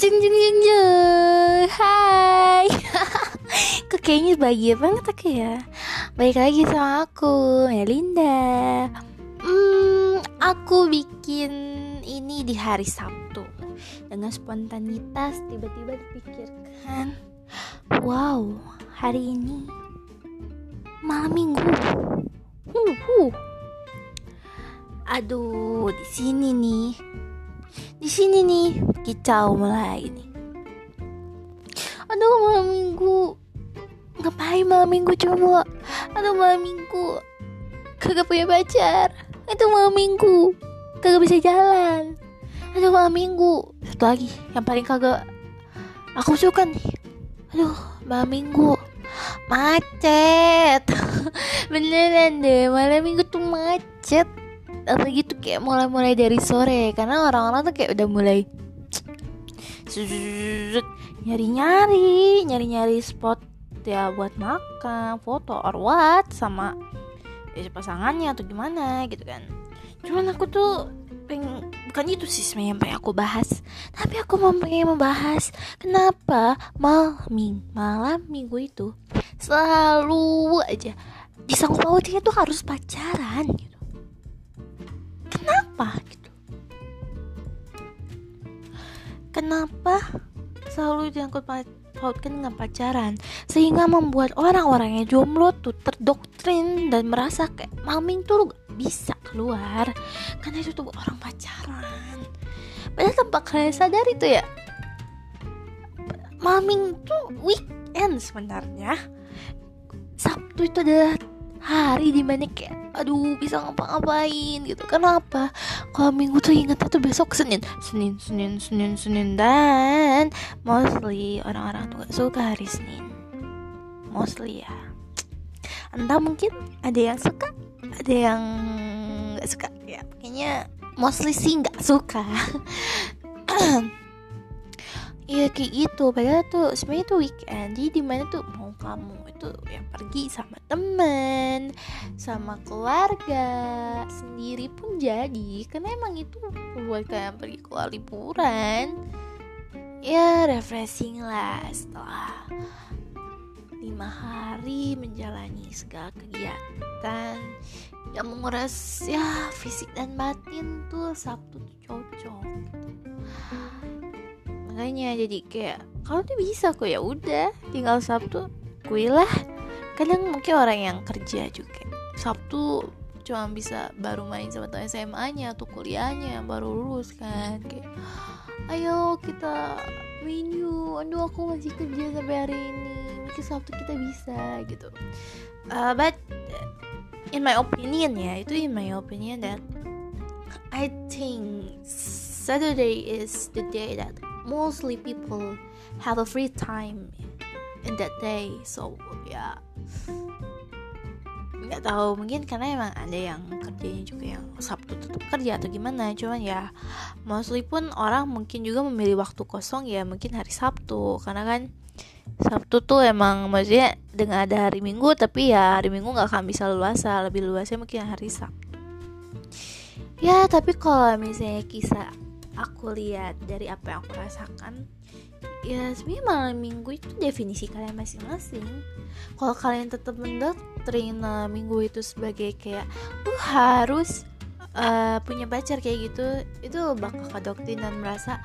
Jeng jeng jeng jeng. Hai. Kok kayaknya bahagia banget aku ya? Balik lagi sama aku Melinda. Hmm, aku bikin ini di hari Sabtu. Dengan spontanitas tiba-tiba dipikirkan Wow, hari ini malam minggu. Uh, uh. Aduh, di sini nih di sini nih kicau mulai nih. Aduh malam minggu. Ngapain malam minggu coba? Aduh malam minggu. Kagak punya pacar. Itu malam minggu. Kagak bisa jalan. Aduh malam minggu. Satu lagi yang paling kagak aku suka nih. Aduh malam minggu. Macet. Beneran deh malam minggu tuh macet apalagi tuh kayak mulai-mulai dari sore. Karena orang-orang tuh kayak udah mulai nyari-nyari nyari-nyari spot ya buat makan foto or what sama ya, pasangannya atau gimana gitu kan. Cuman aku tuh pengen bukan itu sih sebenarnya yang pengen aku bahas. Tapi aku mau pengen membahas kenapa malam malam minggu itu selalu aja disangkut pautnya tuh harus pacaran gitu kenapa selalu diangkut pautkan dengan pacaran? Sehingga membuat orang-orang yang jomblo tuh terdoktrin dan merasa kayak maming tuh gak bisa keluar. Karena itu tuh orang pacaran. Padahal tanpa kalian sadar itu ya maming tuh weekend sebenarnya. Sabtu itu adalah hari di mana kayak aduh bisa ngapa-ngapain gitu. Kenapa? Kalau minggu tuh ingetnya tuh besok Senin. Senin Senin Senin Senin. Dan mostly orang-orang tuh gak suka hari Senin. Mostly ya. Entah mungkin ada yang suka ada yang gak suka. Ya kayaknya mostly sih gak suka. Iya kayak gitu. Padahal tuh sebenarnya tuh weekend. Jadi di mana tuh kamu itu yang pergi sama temen sama keluarga sendiri pun jadi. Karena emang itu buat kalian pergi keluar liburan. Ya refreshing lah setelah lima hari menjalani segala kegiatan. Yang menguras ya fisik dan batin tuh Sabtu tuh cocok gitu. Makanya jadi kayak kalau tuh bisa kok ya udah tinggal Sabtu kuilah kadang mungkin orang yang kerja juga. Sabtu cuma bisa baru main sama teman SMA-nya atau kuliahnya baru lulus kan. Kayak ayo kita main yuk aduh aku masih kerja sampai hari ini. Mungkin Sabtu kita bisa gitu. Uh, but in my opinion ya itu in my opinion that I think Saturday is the day that mostly people have a free time in that day. So ya. Nggak tahu mungkin karena emang ada yang kerjanya juga yang sabtu tetap kerja atau gimana. Cuman ya mostly pun orang mungkin juga memilih waktu kosong ya mungkin hari sabtu. Karena kan sabtu tuh emang maksudnya dengan ada hari minggu tapi ya hari minggu nggak akan bisa luasa. Lebih luasnya mungkin hari sabtu. Ya tapi kalau misalnya kisah aku lihat dari apa yang aku rasakan ya sebenarnya malam minggu itu definisi kalian masing-masing. Kalau kalian tetap mendoktrin malam minggu itu sebagai kayak lu harus uh, punya pacar kayak gitu itu bakal kedoktrin dan merasa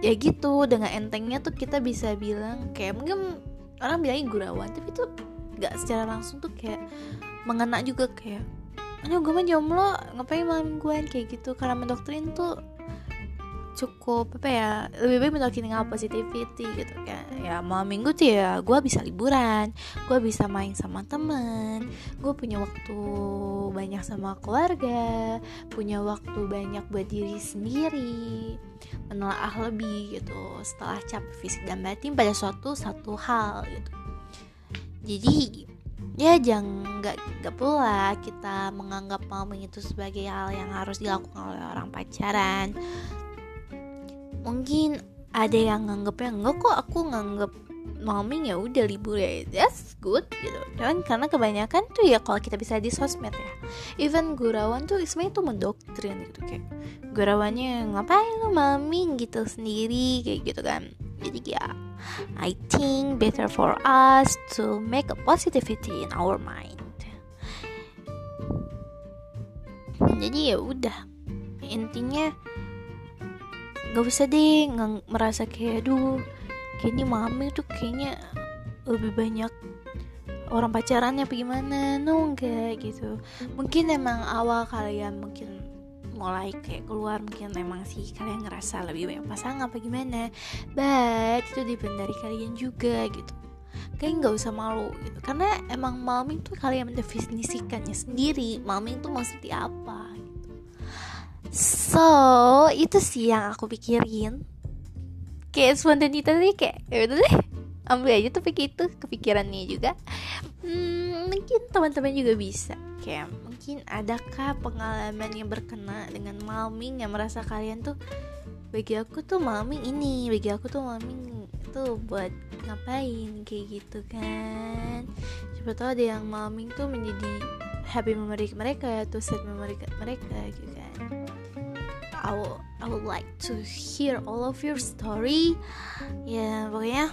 ya gitu dengan entengnya tuh kita bisa bilang kayak mungkin orang bilangnya gurauan tapi itu nggak secara langsung tuh kayak mengena juga kayak aduh gue mah jomblo ngapain malam mingguan? Kayak gitu karena mendoktrin tuh cukup apa ya lebih baik mendoktrin dengan positivity gitu kan. Ya malam minggu tuh ya gue bisa liburan gue bisa main sama temen gue punya waktu banyak sama keluarga punya waktu banyak buat diri sendiri menelaah lebih gitu setelah capek fisik dan batin pada suatu satu hal gitu. Jadi ya jangan nggak nggak pula kita menganggap malam itu sebagai hal yang harus dilakukan oleh orang pacaran mungkin ada yang nganggepnya enggak kok aku nganggep maming ya udah libur ya that's good gitu. Dan karena kebanyakan tuh ya kalau kita bisa di sosmed ya even gurawan tuh sebenarnya tuh mendoktrin gitu kayak gurawannya ngapain lo maming gitu sendiri kayak gitu kan. Jadi ya I think better for us to make a positivity in our mind. Jadi ya udah intinya gak usah deh merasa kayak aduh kayaknya mami tuh kayaknya lebih banyak orang pacarannya apa gimana. No gitu. Mungkin emang awal kalian mungkin mulai kayak keluar mungkin emang sih kalian ngerasa lebih banyak pasangan apa gimana. But itu depend dari kalian juga gitu. Kayak nggak usah malu gitu. Karena emang mami tuh kalian mendefinisikannya sendiri mami tuh seperti apa so itu sih yang aku pikirin. Kayak spontanitas nih kayak ya udah deh ambil aja tuh itu kepikirannya juga. Hmm, mungkin teman-teman juga bisa. Kayak mungkin adakah pengalaman yang berkena dengan malming yang merasa kalian tuh bagi aku tuh malming ini bagi aku tuh malming tuh buat ngapain? Kayak gitu kan. Siapa tahu ada yang malming tuh menjadi happy memory mereka atau sad memory mereka gitu kan I will, I would like to hear all of your story. Ya pokoknya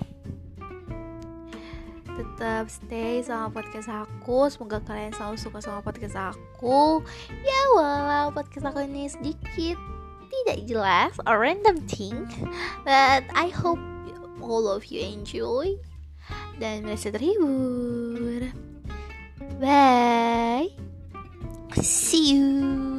tetap stay sama podcast aku. Semoga kalian selalu suka sama podcast aku. Ya walau podcast aku ini sedikit tidak jelas or random thing but I hope all of you enjoy dan merasa terhibur. Bye. See you